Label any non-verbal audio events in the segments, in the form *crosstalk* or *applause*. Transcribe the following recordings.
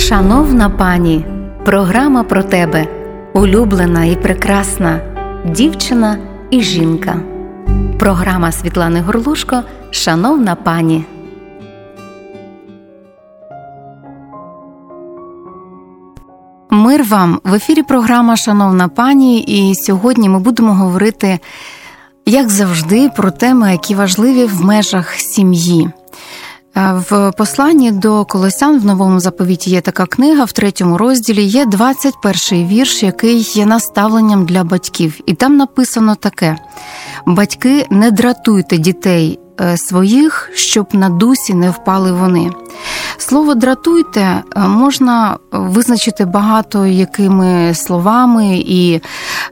Шановна пані, програма про тебе, улюблена і прекрасна дівчина і жінка. Програма Світлани Горлушко. Шановна пані. Мир вам в ефірі програма Шановна пані. І сьогодні ми будемо говорити, як завжди, про теми, які важливі в межах сім'ї. Е, в посланні до Колосян в новому заповіті є така книга в третьому розділі. Є 21-й вірш, який є наставленням для батьків, і там написано таке: батьки, не дратуйте дітей своїх, щоб на дусі не впали вони. Слово дратуйте е, можна визначити багато якими словами і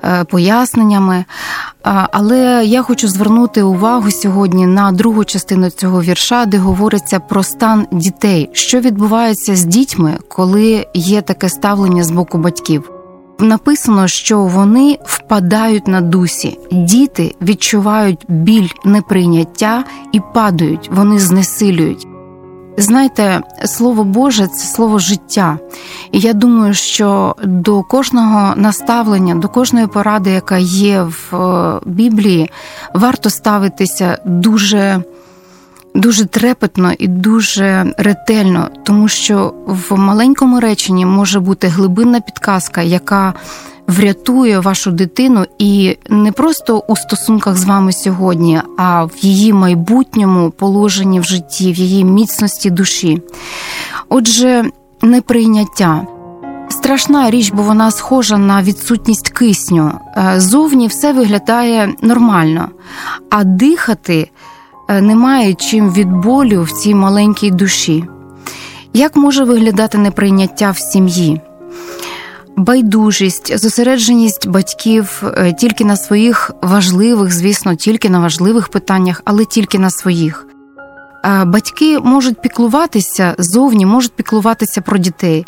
е, поясненнями. Але я хочу звернути увагу сьогодні на другу частину цього вірша, де говориться про стан дітей, що відбувається з дітьми, коли є таке ставлення з боку батьків написано, що вони впадають на дусі, діти відчувають біль неприйняття і падають, вони знесилюють. Знаєте, слово Боже це слово життя. І я думаю, що до кожного наставлення, до кожної поради, яка є в е, Біблії, варто ставитися дуже дуже трепетно і дуже ретельно, тому що в маленькому реченні може бути глибинна підказка, яка врятує вашу дитину і не просто у стосунках з вами сьогодні, а в її майбутньому положенні в житті, в її міцності душі. Отже, неприйняття. Страшна річ, бо вона схожа на відсутність кисню. Е, зовні все виглядає нормально, а дихати немає чим від болю в цій маленькій душі. Як може виглядати неприйняття в сім'ї? Байдужість, зосередженість батьків е, тільки на своїх важливих, звісно, тільки на важливих питаннях, але тільки на своїх. Е, батьки можуть піклуватися зовні, можуть піклуватися про дітей,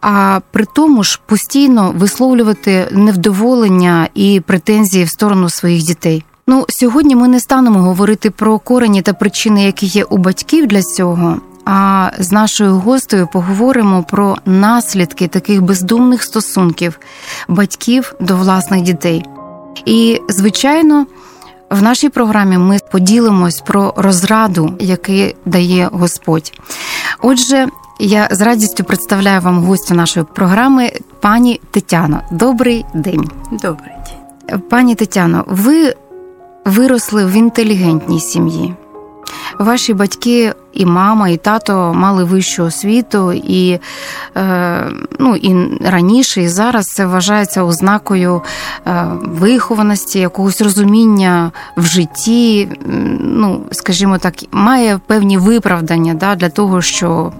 а при тому ж постійно висловлювати невдоволення і претензії в сторону своїх дітей. Ну, сьогодні ми не станемо говорити про корені та причини, які є у батьків для цього. А з нашою гостею поговоримо про наслідки таких бездумних стосунків батьків до власних дітей. І, звичайно, в нашій програмі ми поділимось про розраду, який дає Господь. Отже, я з радістю представляю вам гостю нашої програми, пані Тетяно. Добрий день. Добрий день. Пані Тетяно, ви виросли в інтелігентній сім'ї. Ваші батьки, і мама, і тато мали вищу освіту, і е, ну, і раніше, і зараз це вважається ознакою е, вихованості, якогось розуміння в житті. Ну, скажімо так, має певні виправдання да, для того, що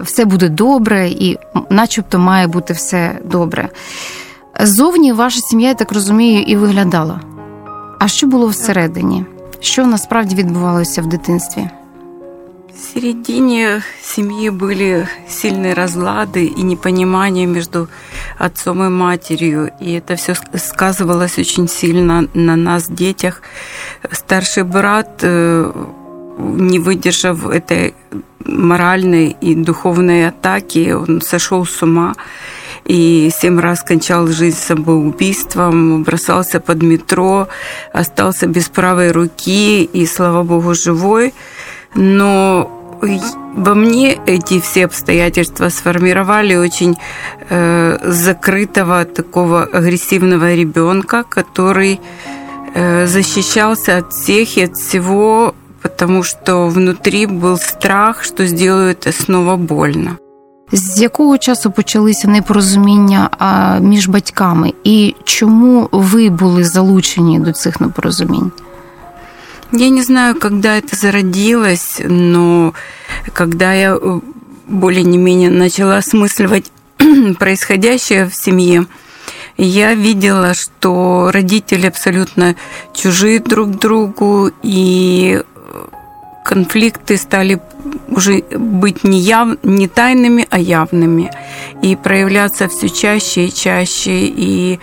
все буде добре, і, начебто, має бути все добре. Зовні ваша сім'я, я так розумію, і виглядала. А що було всередині? Що насправді відбувалося в дитинстві? В середине семьи были сильные разлады и непонимание между отцом и матерью. И это все сказывалось очень сильно на нас, детях. Старший брат, э, не выдержав этой моральной и духовной атаки, он сошел с ума и семь раз кончал жизнь самоубийством, бросался под метро, остался без правой руки и, слава богу, живой. Но во мне эти все обстоятельства сформировали очень э, закрытого такого агрессивного ребенка, который э, защищался от всех и от всего, потому что внутри был страх, что сделают снова больно. З якого часу почалися непорозуміння між батьками, і чому ви були залучені до цих непорозумінь? Я не знаю, когда это зародилось, но когда я э, более не менее начала осмысливать *clears throat* происходящее в семье, я видела, что родители абсолютно чужие друг другу, и конфликты стали уже быть не, яв, не тайными, а явными. И проявляться все чаще и чаще. И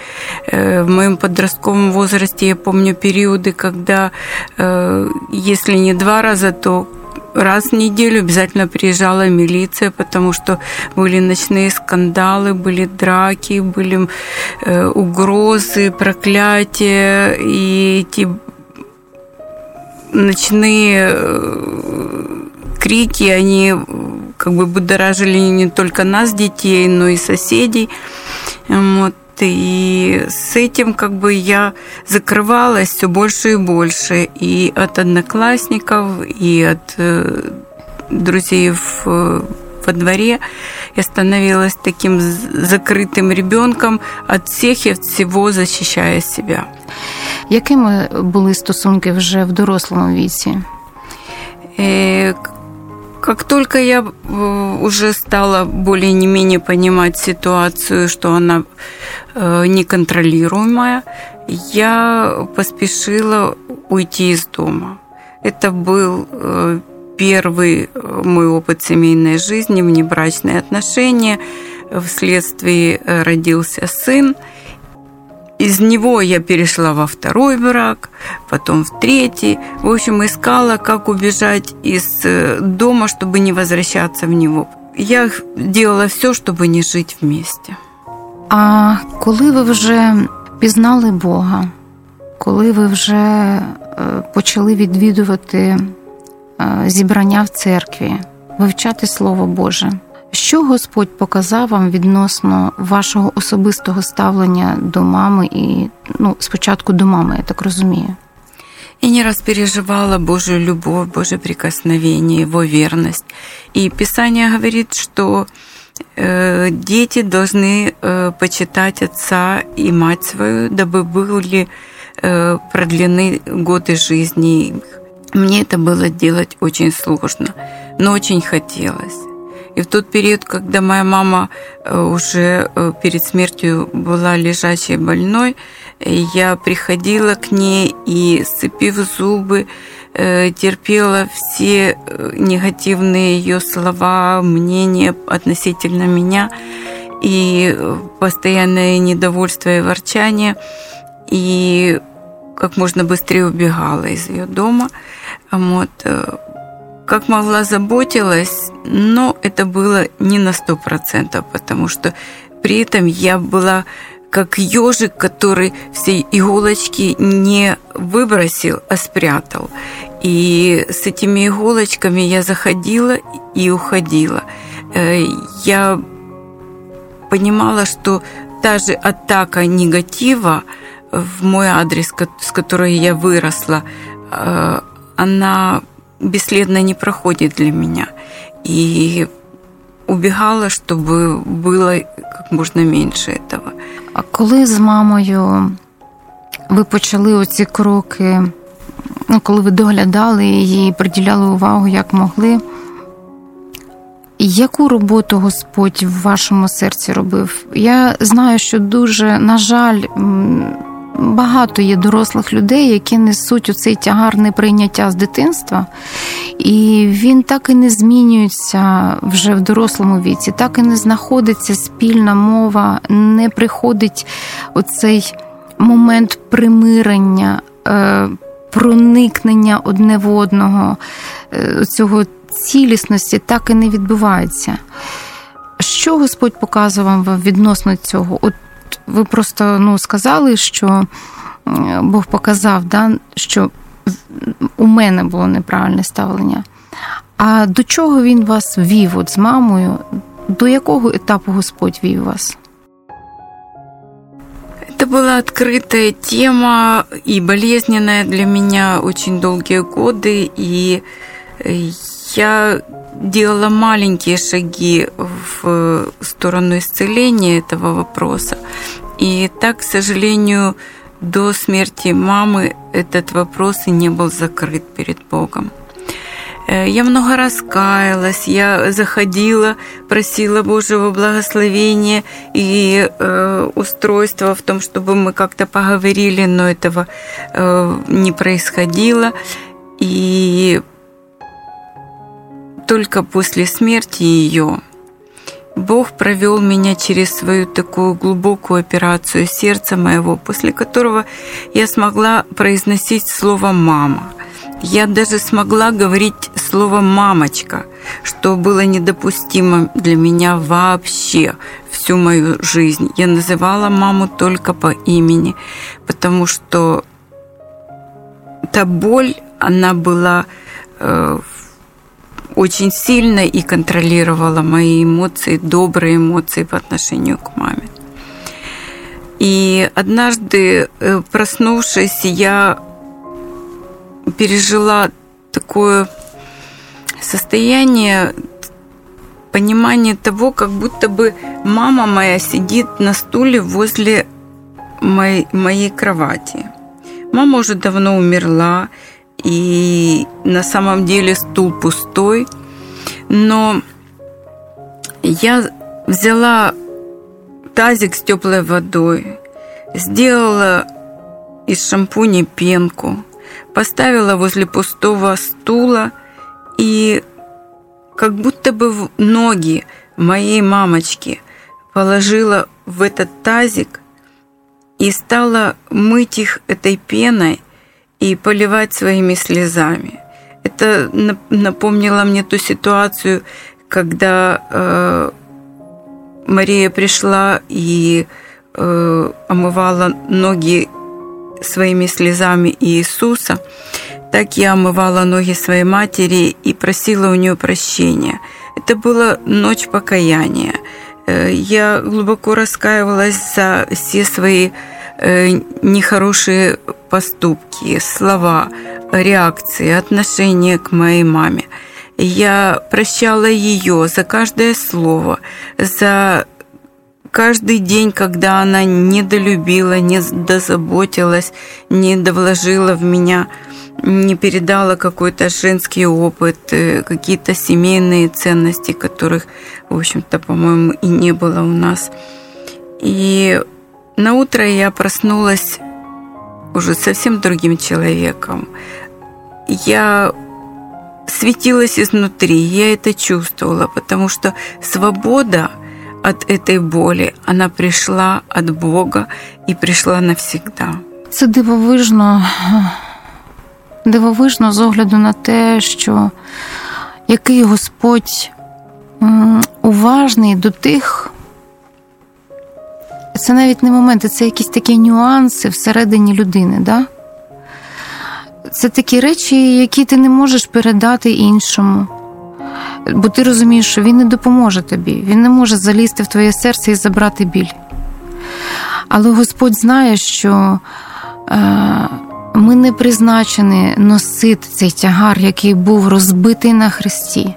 э, в моем подростковом возрасте я помню периоды, когда, э, если не два раза, то раз в неделю обязательно приезжала милиция, потому что были ночные скандалы, были драки, были э, угрозы, проклятия, и эти ночные э, крики, они как бы будоражили не только нас, детей, но и соседей. Вот. И с этим как бы я закрывалась все больше и больше и от одноклассников, и от э, друзей в, во дворе. Я становилась таким закрытым ребенком от всех и от всего защищая себя. Якими були стосунки вже в дорослому віці? Э, как только я э, уже стала более-не менее понимать ситуацию, что она э, неконтролируемая, я поспешила уйти из дома. Это был э, первый мой опыт семейной жизни, внебрачные отношения. Вследствие родился сын – из него я перешла во второй брак, потом в третий. В общем, искала, как убежать из э, дома, чтобы не возвращаться в него. Я делала все, чтобы не жить вместе. А коли ви вже пізнали Бога, коли ви вже е, почали відвідувати е, зібрання в церкві, вивчати Слово Боже? Що Господь показав вам відносно вашого особистого ставлення до мами і ну, спочатку до мами, я так розумію? И не раз переживала Божью любовь, Божье прикосновение, Его верность. И Писание говорит, что э, дети должны э, почитать отца и мать свою, дабы были э, продлены годы жизни. Мне это было делать очень сложно, но очень хотелось. И в тот период, когда моя мама э, уже э, перед смертью была лежачей больной, я приходила к ней и, сцепив зубы, э, терпела все негативные ее слова, мнения относительно меня и постоянное недовольство и ворчание, и как можно быстрее убегала из ее дома. Вот как могла заботилась, но это было не на сто процентов, потому что при этом я была как ежик, который все иголочки не выбросил, а спрятал. И с этими иголочками я заходила и уходила. Э, я понимала, что та же атака негатива в мой адрес, с которой я выросла, э, она бесследно не проходит для меня. И убегала, чтобы было как можна менше этого. А коли з мамою ви почали оці кроки, ну, коли ви доглядали її, приділяли увагу, як могли, яку роботу Господь в вашому серці робив? Я знаю, що дуже, на жаль, багато є дорослих людей, які несуть оцей тягар неприйняття з дитинства, і він так і не змінюється вже в дорослому віці, так і не знаходиться спільна мова, не приходить оцей момент примирення, е, проникнення одне в одного, е, цього цілісності так і не відбувається. Що Господь показував вам відносно цього? От ви просто ну, сказали, що Бог показав, да, що у мене було неправильне ставлення. А до чого він вас вів от з мамою? До якого етапу Господь вів вас? Это была открытая тема и болезненная для меня очень долгие годы, и я делала маленькие шаги в сторону исцеления этого вопроса. И так, к сожалению, до смерти мамы этот вопрос и не был закрыт перед Богом. Э, я много раскаялась, я заходила, просила Божьего благословения и э, устройства в том, чтобы мы как-то поговорили, но этого э, не происходило. И только после смерти ее Бог провел меня через свою такую глубокую операцию сердца моего, после которого я смогла произносить слово «мама». Я даже смогла говорить слово «мамочка», что было недопустимо для меня вообще всю мою жизнь. Я называла маму только по имени, потому что та боль, она была э, очень сильной и контролировала мои эмоции, добрые эмоции по отношению к маме. И однажды, э, проснувшись, я пережила такое состояние понимания того, как будто бы мама моя сидит на стуле возле моей, моей кровати. Мама уже давно умерла, и на самом деле стул пустой, но я взяла тазик с теплой водой, сделала из шампуня пенку, поставила возле пустого стула и как будто бы в ноги моей мамочки положила в этот тазик и стала мыть их этой пеной и поливать своими слезами. Это напомнило мне ту ситуацию, когда э, Мария пришла и э, омывала ноги своими слезами Иисуса, так я омывала ноги своей матери и просила у нее прощения. Это была ночь покаяния. Э, я глубоко раскаивалась за все свои нехорошие поступки, слова, реакции, отношения к моей маме. Я прощала ее за каждое слово, за каждый день, когда она недолюбила, не дозаботилась, не довложила в меня, не передала какой-то женский опыт, э, какие-то семейные ценности, которых, в общем-то, по-моему, и не было у нас. И на утро я проснулась уже совсем другим человеком. Я светилась изнутри, я это чувствовала, потому что свобода от этой боли, она пришла от Бога и пришла навсегда. Це дивовижно, дивовижно з огляду на те, що який Господь уважний до тих, це навіть не моменти, це якісь такі нюанси всередині людини. Да? Це такі речі, які ти не можеш передати іншому. Бо ти розумієш, що він не допоможе тобі, він не може залізти в твоє серце і забрати біль. Але Господь знає, що е, ми не призначені носити цей тягар, який був розбитий на хресті,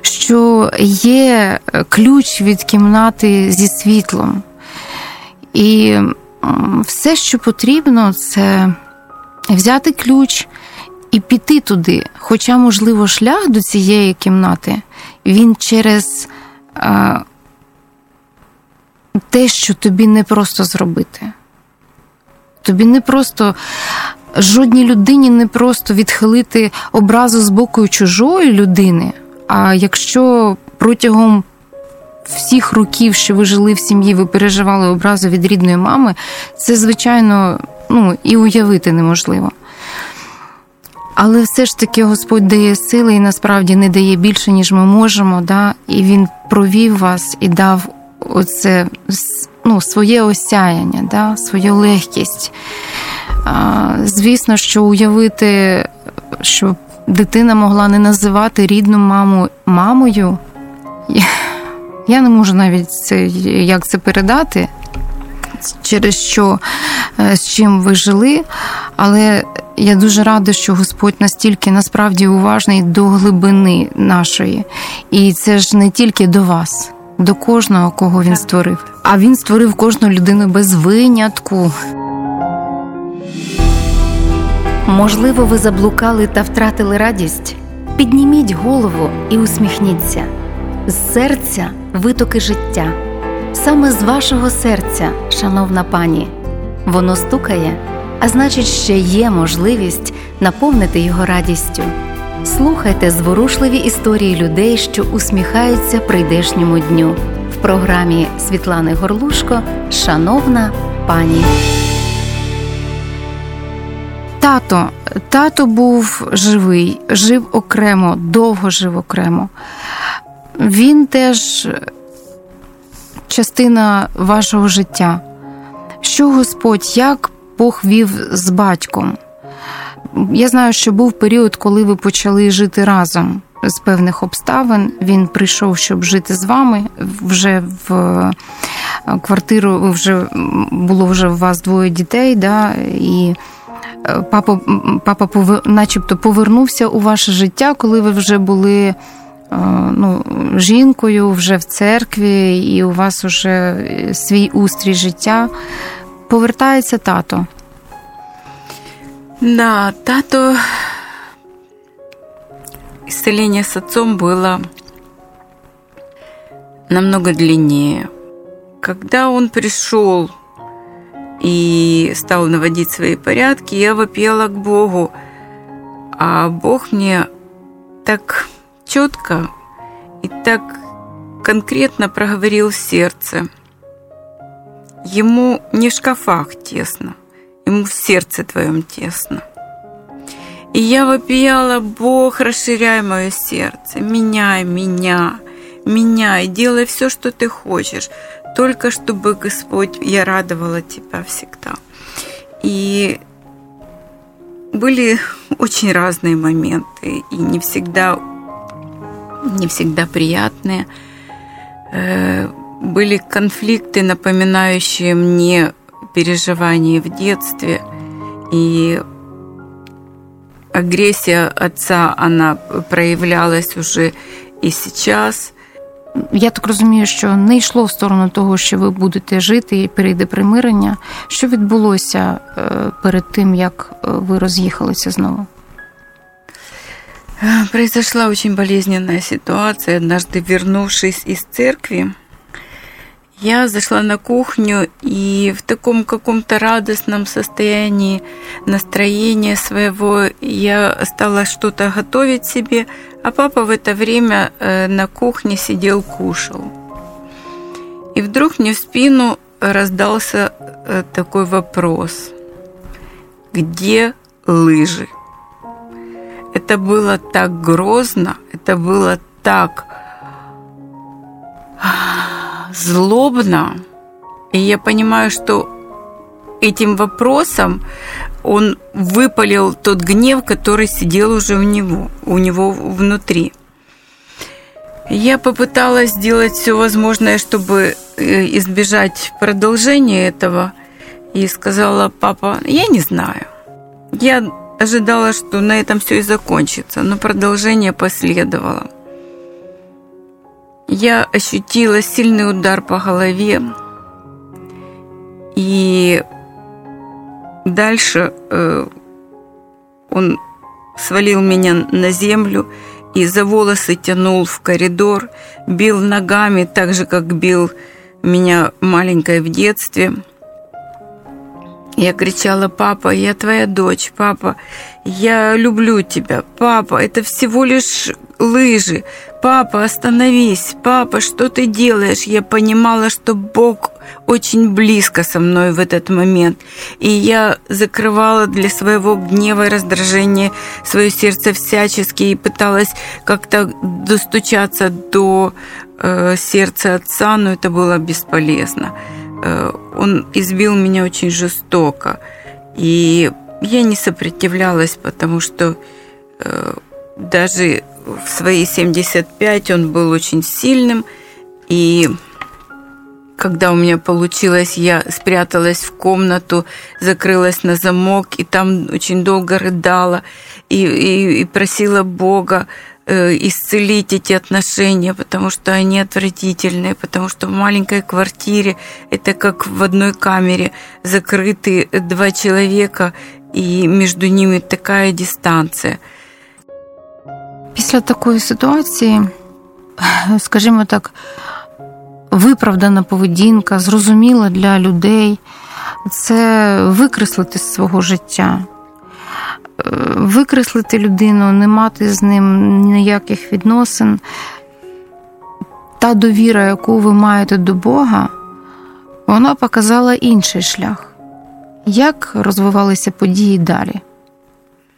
що є ключ від кімнати зі світлом. І все, що потрібно, це взяти ключ і піти туди. Хоча, можливо, шлях до цієї кімнати, він через а, те, що тобі не просто зробити. Тобі не просто. Жодній людині не просто відхилити образу з боку чужої людини. А якщо протягом всіх років, що ви жили в сім'ї, ви переживали образу від рідної мами, це, звичайно, ну, і уявити неможливо. Але все ж таки Господь дає сили і насправді не дає більше, ніж ми можемо. Да? І Він провів вас і дав оце ну, своє осяяння, да? свою легкість. А, Звісно, що уявити, що дитина могла не називати рідну маму мамою. Я не можу навіть це як це передати, через що е, з чим ви жили, але я дуже рада, що Господь настільки насправді уважний до глибини нашої. І це ж не тільки до вас, до кожного, кого він створив. А він створив кожну людину без винятку. Можливо, ви заблукали та втратили радість. Підніміть голову і усміхніться. З серця витоки життя. Саме з вашого серця, шановна пані, воно стукає а значить, ще є можливість наповнити його радістю. Слухайте зворушливі історії людей, що усміхаються прийдешньому дню в програмі Світлани Горлушко. Шановна пані. Тато, Тато був живий, жив окремо, довго жив окремо. Він теж частина вашого життя. Що Господь, як Бог вів з батьком? Я знаю, що був період, коли ви почали жити разом з певних обставин. Він прийшов, щоб жити з вами. Вже в е, квартиру вже було вже у вас двоє дітей, да, і е, папа, папа повер, начебто повернувся у ваше життя, коли ви вже були. Е, ну, жінкою вже в церкві, і у вас вже свій устрій життя. Повертається тато. Да, тато исцеление с отцом было намного длиннее. Когда он пришел и стал наводить свои порядки, я вопела к Богу, а Бог мне так четко и так конкретно проговорил сердце. Ему не в шкафах тесно, ему в сердце твоем тесно. И я вопияла, Бог, расширяй мое сердце, меняй меня, меняй, делай все, что ты хочешь, только чтобы, Господь, я радовала Тебя всегда. И были очень разные моменты, и не всегда, не всегда приятные. Э, были конфликты, напоминающие мне переживания в детстве, и агрессия отца, она проявлялась уже і сейчас. Я так розумію, що не йшло в сторону того, що ви будете жити і перейде примирення. Що відбулося перед тим, як ви роз'їхалися знову? Произошла очень болезненная ситуация. Однажды, вернувшись из церкви, я зашла на кухню и в таком каком-то радостном состоянии настроения своего я стала что-то готовить себе, а папа в это время э, на кухне сидел, кушал. И вдруг мне в спину раздался э, такой вопрос. Где лыжи? Это было так грозно, это было так злобно. И я понимаю, что этим вопросом он выпалил тот гнев, который сидел уже у него, у него внутри. Я попыталась сделать все возможное, чтобы э, избежать продолжения этого, и сказала, папа, я не знаю. Я ожидала, что на этом все и закончится, но продолжение последовало. Я ощутила сильный удар по голове. И дальше э, он свалил меня на землю и за волосы тянул в коридор, бил ногами, так же, как бил меня маленькой в детстве. Я кричала, папа, я твоя дочь, папа, я люблю тебя, папа, это всего лишь лыжи, «Папа, остановись! Папа, что ты делаешь?» Я понимала, что Бог очень близко со мной в этот момент. И я закрывала для своего гнева и раздражения свое сердце всячески и пыталась как-то достучаться до э, сердца отца, но это было бесполезно. Э, он избил меня очень жестоко. И я не сопротивлялась, потому что э, даже в свои 75 он был очень сильным. И когда у меня получилось, я спряталась в комнату, закрылась на замок, и там очень долго рыдала и, и, и просила Бога исцелить эти отношения, потому что они отвратительные, потому что в маленькой квартире это как в одной камере закрыты два человека, и между ними такая дистанция – Після такої ситуації, скажімо так, виправдана поведінка, зрозуміла для людей це викреслити з свого життя, викреслити людину, не мати з ним ніяких відносин. Та довіра, яку ви маєте до Бога, вона показала інший шлях. Як розвивалися події далі?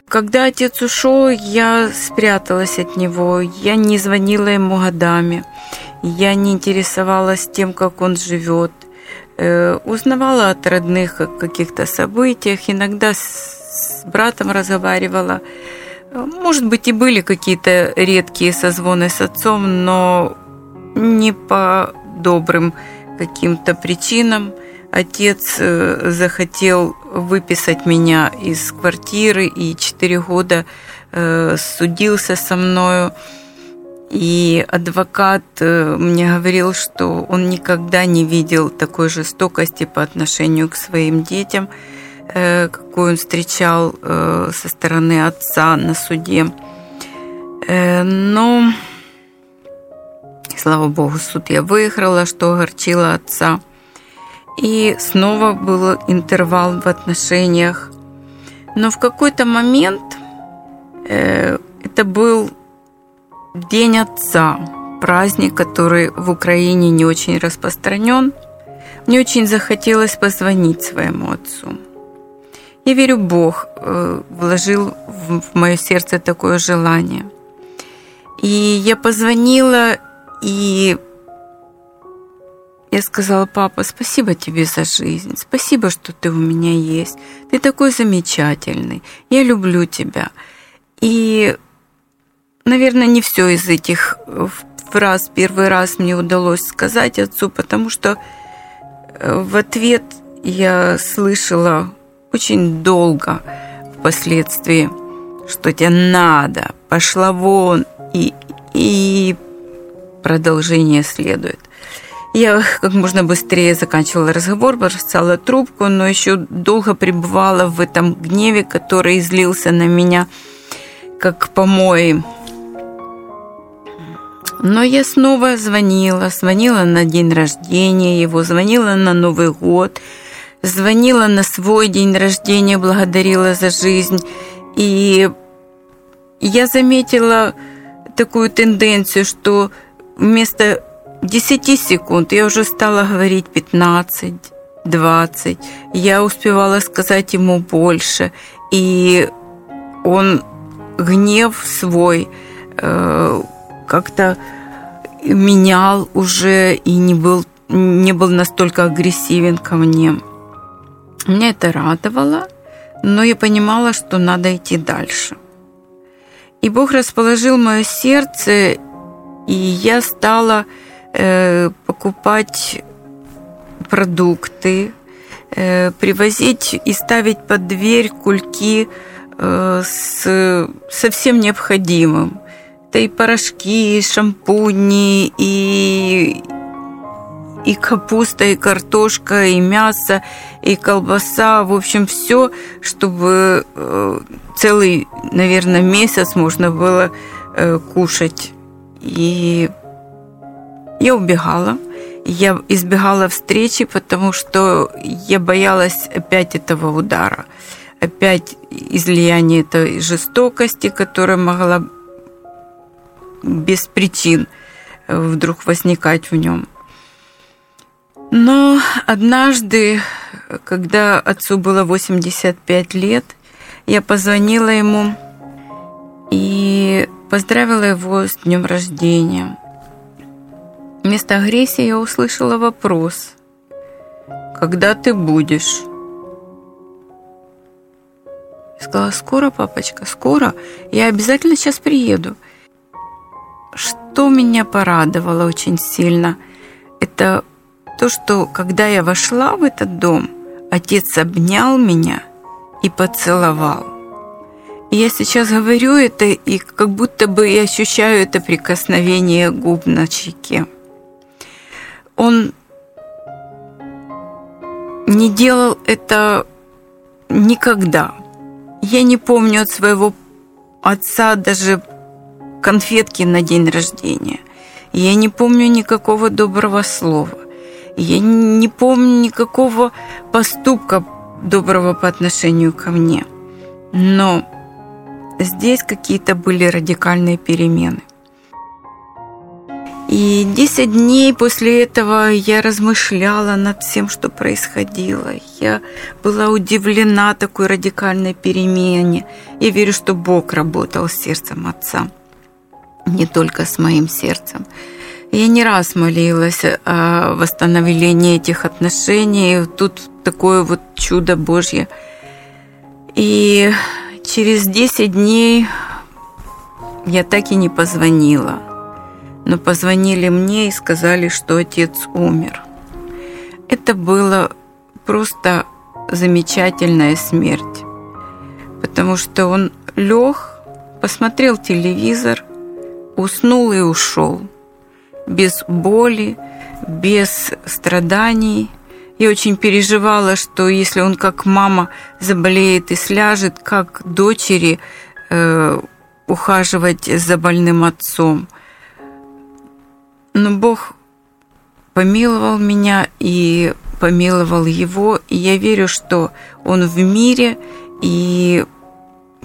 когда отец ушел, я спряталась от него. Я не звонила ему годами. Я не интересовалась тем, как он живет. Э, узнавала от родных о каких-то событиях. Иногда с братом разговаривала. Может быть, и были какие-то редкие созвоны с отцом, но не по добрым каким-то причинам. Отец э, захотел выписать меня из квартиры и четыре года э, судился со мною. И адвокат э, мне говорил, что он никогда не видел такой жестокости по отношению к своим детям, какую он встречал со стороны отца на суде. Но, слава богу, суд я выиграла, что огорчило отца – и снова был интервал в отношениях. Но в какой-то момент э, это был День Отца, праздник, который в Украине не очень распространен. Мне очень захотелось позвонить своему отцу. Я верю, Бог э, вложил в, мое сердце такое желание. И я позвонила, и я сказала, папа, спасибо тебе за жизнь, спасибо, что ты у меня есть. Ты такой замечательный, я люблю тебя. И, наверное, не все из этих фраз первый раз мне удалось сказать отцу, потому что э, в ответ я слышала очень долго впоследствии, что тебе надо, пошла вон, и, и продолжение следует. Я как можно быстрее заканчивала разговор, бросала трубку, но еще долго пребывала в этом гневе, который излился на меня, как помои. Но я снова звонила, звонила на день рождения его, звонила на Новый год, звонила на свой день рождения, благодарила за жизнь. И я заметила такую тенденцию, что вместо 10 секунд я уже стала говорить 15, 20. Я успевала сказать ему больше. И он гнев свой э, как-то менял уже и не был, не был настолько агрессивен ко мне. Меня это радовало, но я понимала, что надо идти дальше. И Бог расположил мое сердце, и я стала Э, покупать продукты, э, привозить и ставить под дверь кульки э, с, со всем необходимым. Это и порошки, и шампуни, и, и капуста, и картошка, и мясо, и колбаса. В общем, все, чтобы целый, наверное, месяц можно было кушать. И я убегала. Я избегала встречи, потому что я боялась опять этого удара, опять излияния этой жестокости, которая могла без причин вдруг возникать в нем. Но однажды, когда отцу было 85 лет, я позвонила ему и поздравила его с днем рождения. Вместо агрессии я услышала вопрос. «Когда ты будешь?» Я сказала, скоро, папочка, скоро. Я обязательно сейчас приеду. Что меня порадовало очень сильно, это то, что когда я вошла в этот дом, отец обнял меня и поцеловал. И я сейчас говорю это, и как будто бы я ощущаю это прикосновение губ на щеке он не делал это никогда. Я не помню от своего отца даже конфетки на день рождения. Я не помню никакого доброго слова. Я не помню никакого поступка доброго по отношению ко мне. Но здесь какие-то были радикальные перемены. И 10 дней после этого я размышляла над всем, что происходило. Я была удивлена такой радикальной перемене. Я верю, что Бог работал с сердцем отца, не только с моим сердцем. Я не раз молилась о восстановлении этих отношений. Тут такое вот чудо Божье. И через 10 дней я так и не позвонила. Но позвонили мне и сказали, что отец умер. Это было просто замечательная смерть. Потому что он лег, посмотрел телевизор, уснул и ушел без боли, без страданий. Я очень переживала, что если он как мама заболеет и сляжет, как дочери э, ухаживать за больным отцом. Но Бог помиловал меня и помиловал его, и я верю, что он в мире и,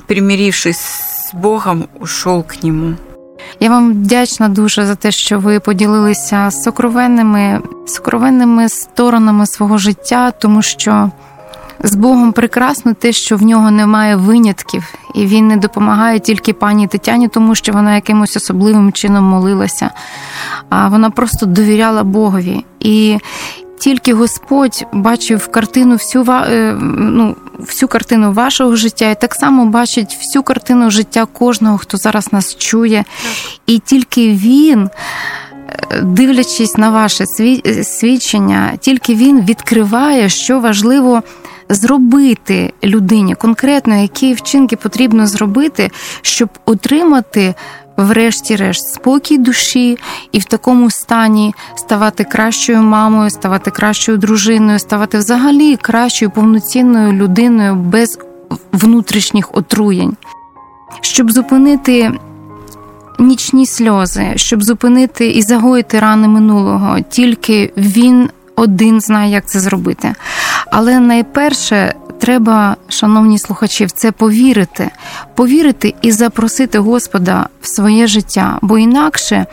примирившись с Богом, ушел к нему. Я вам вдячна дуже за те, що ви поділилися сокровенними, сокровенними сторонами свого життя, тому що з Богом прекрасно те, що в нього немає винятків, і він не допомагає тільки пані Тетяні, тому що вона якимось особливим чином молилася, а вона просто довіряла Богові. І тільки Господь бачив картину всю е, ну, всю картину вашого життя, і так само бачить всю картину життя кожного, хто зараз нас чує, і тільки він. Е, дивлячись на ваше свідчення, тільки він відкриває, що важливо зробити людині, конкретно які вчинки потрібно зробити, щоб отримати врешті-решт, спокій душі і в такому стані ставати кращою мамою, ставати кращою дружиною, ставати взагалі кращою повноцінною людиною без внутрішніх отруєнь, щоб зупинити. Нічні сльози, щоб зупинити і загоїти рани минулого, тільки він один знає, як це зробити. Але найперше треба, шановні слухачі, в це повірити, повірити і запросити Господа в своє життя, бо інакше.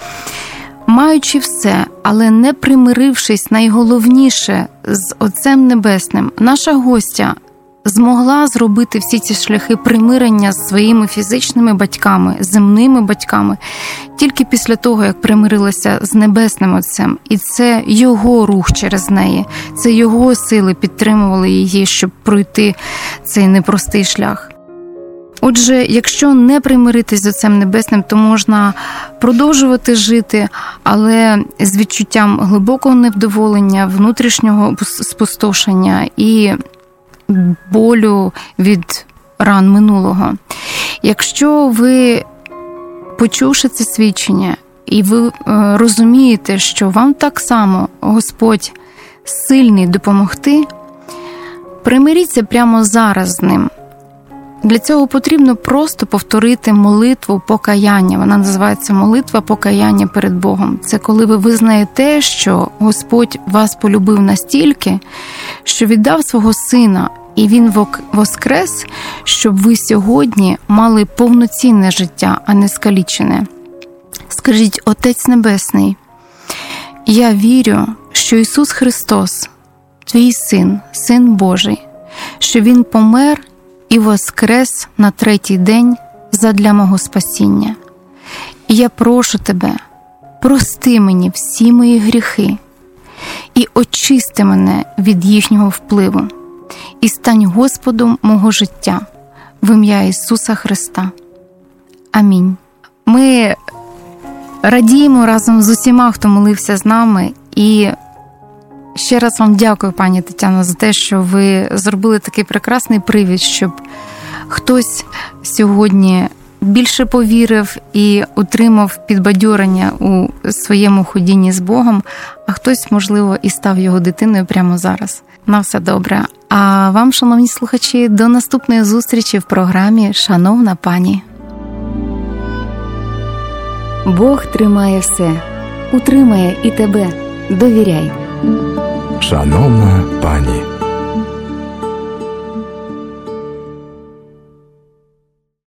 Маючи все, але не примирившись найголовніше з Отцем Небесним, наша гостя змогла зробити всі ці шляхи примирення з своїми фізичними батьками, земними батьками, тільки після того, як примирилася з небесним отцем, і це його рух через неї, це його сили підтримували її, щоб пройти цей непростий шлях. Отже, якщо не примиритись з Отцем Небесним, то можна продовжувати жити, але з відчуттям глибокого невдоволення, внутрішнього спустошення і болю від ран минулого. Якщо ви, почувши це свідчення, і ви е, розумієте, що вам так само Господь сильний допомогти, примиріться прямо зараз з ним. Для цього потрібно просто повторити молитву покаяння. Вона називається молитва покаяння перед Богом. Це коли ви визнаєте, що Господь вас полюбив настільки, що віддав свого сина, і Він воскрес, щоб ви сьогодні мали повноцінне життя, а не скалічене. Скажіть, Отець Небесний, я вірю, що Ісус Христос, твій Син, Син Божий, що Він помер і воскрес на третій день задля мого спасіння. І я прошу тебе, прости мені всі мої гріхи і очисти мене від їхнього впливу, і стань Господом мого життя в ім'я Ісуса Христа. Амінь. Ми радіємо разом з усіма, хто молився з нами, і Ще раз вам дякую, пані Тетяно, за те, що ви зробили такий прекрасний привід, щоб хтось сьогодні більше повірив і отримав підбадьорення у своєму ходінні з Богом, а хтось, можливо, і став його дитиною прямо зараз. На все добре. А вам, шановні слухачі, до наступної зустрічі в програмі Шановна пані. Бог тримає все, утримає і тебе. Довіряй. Шановна пані.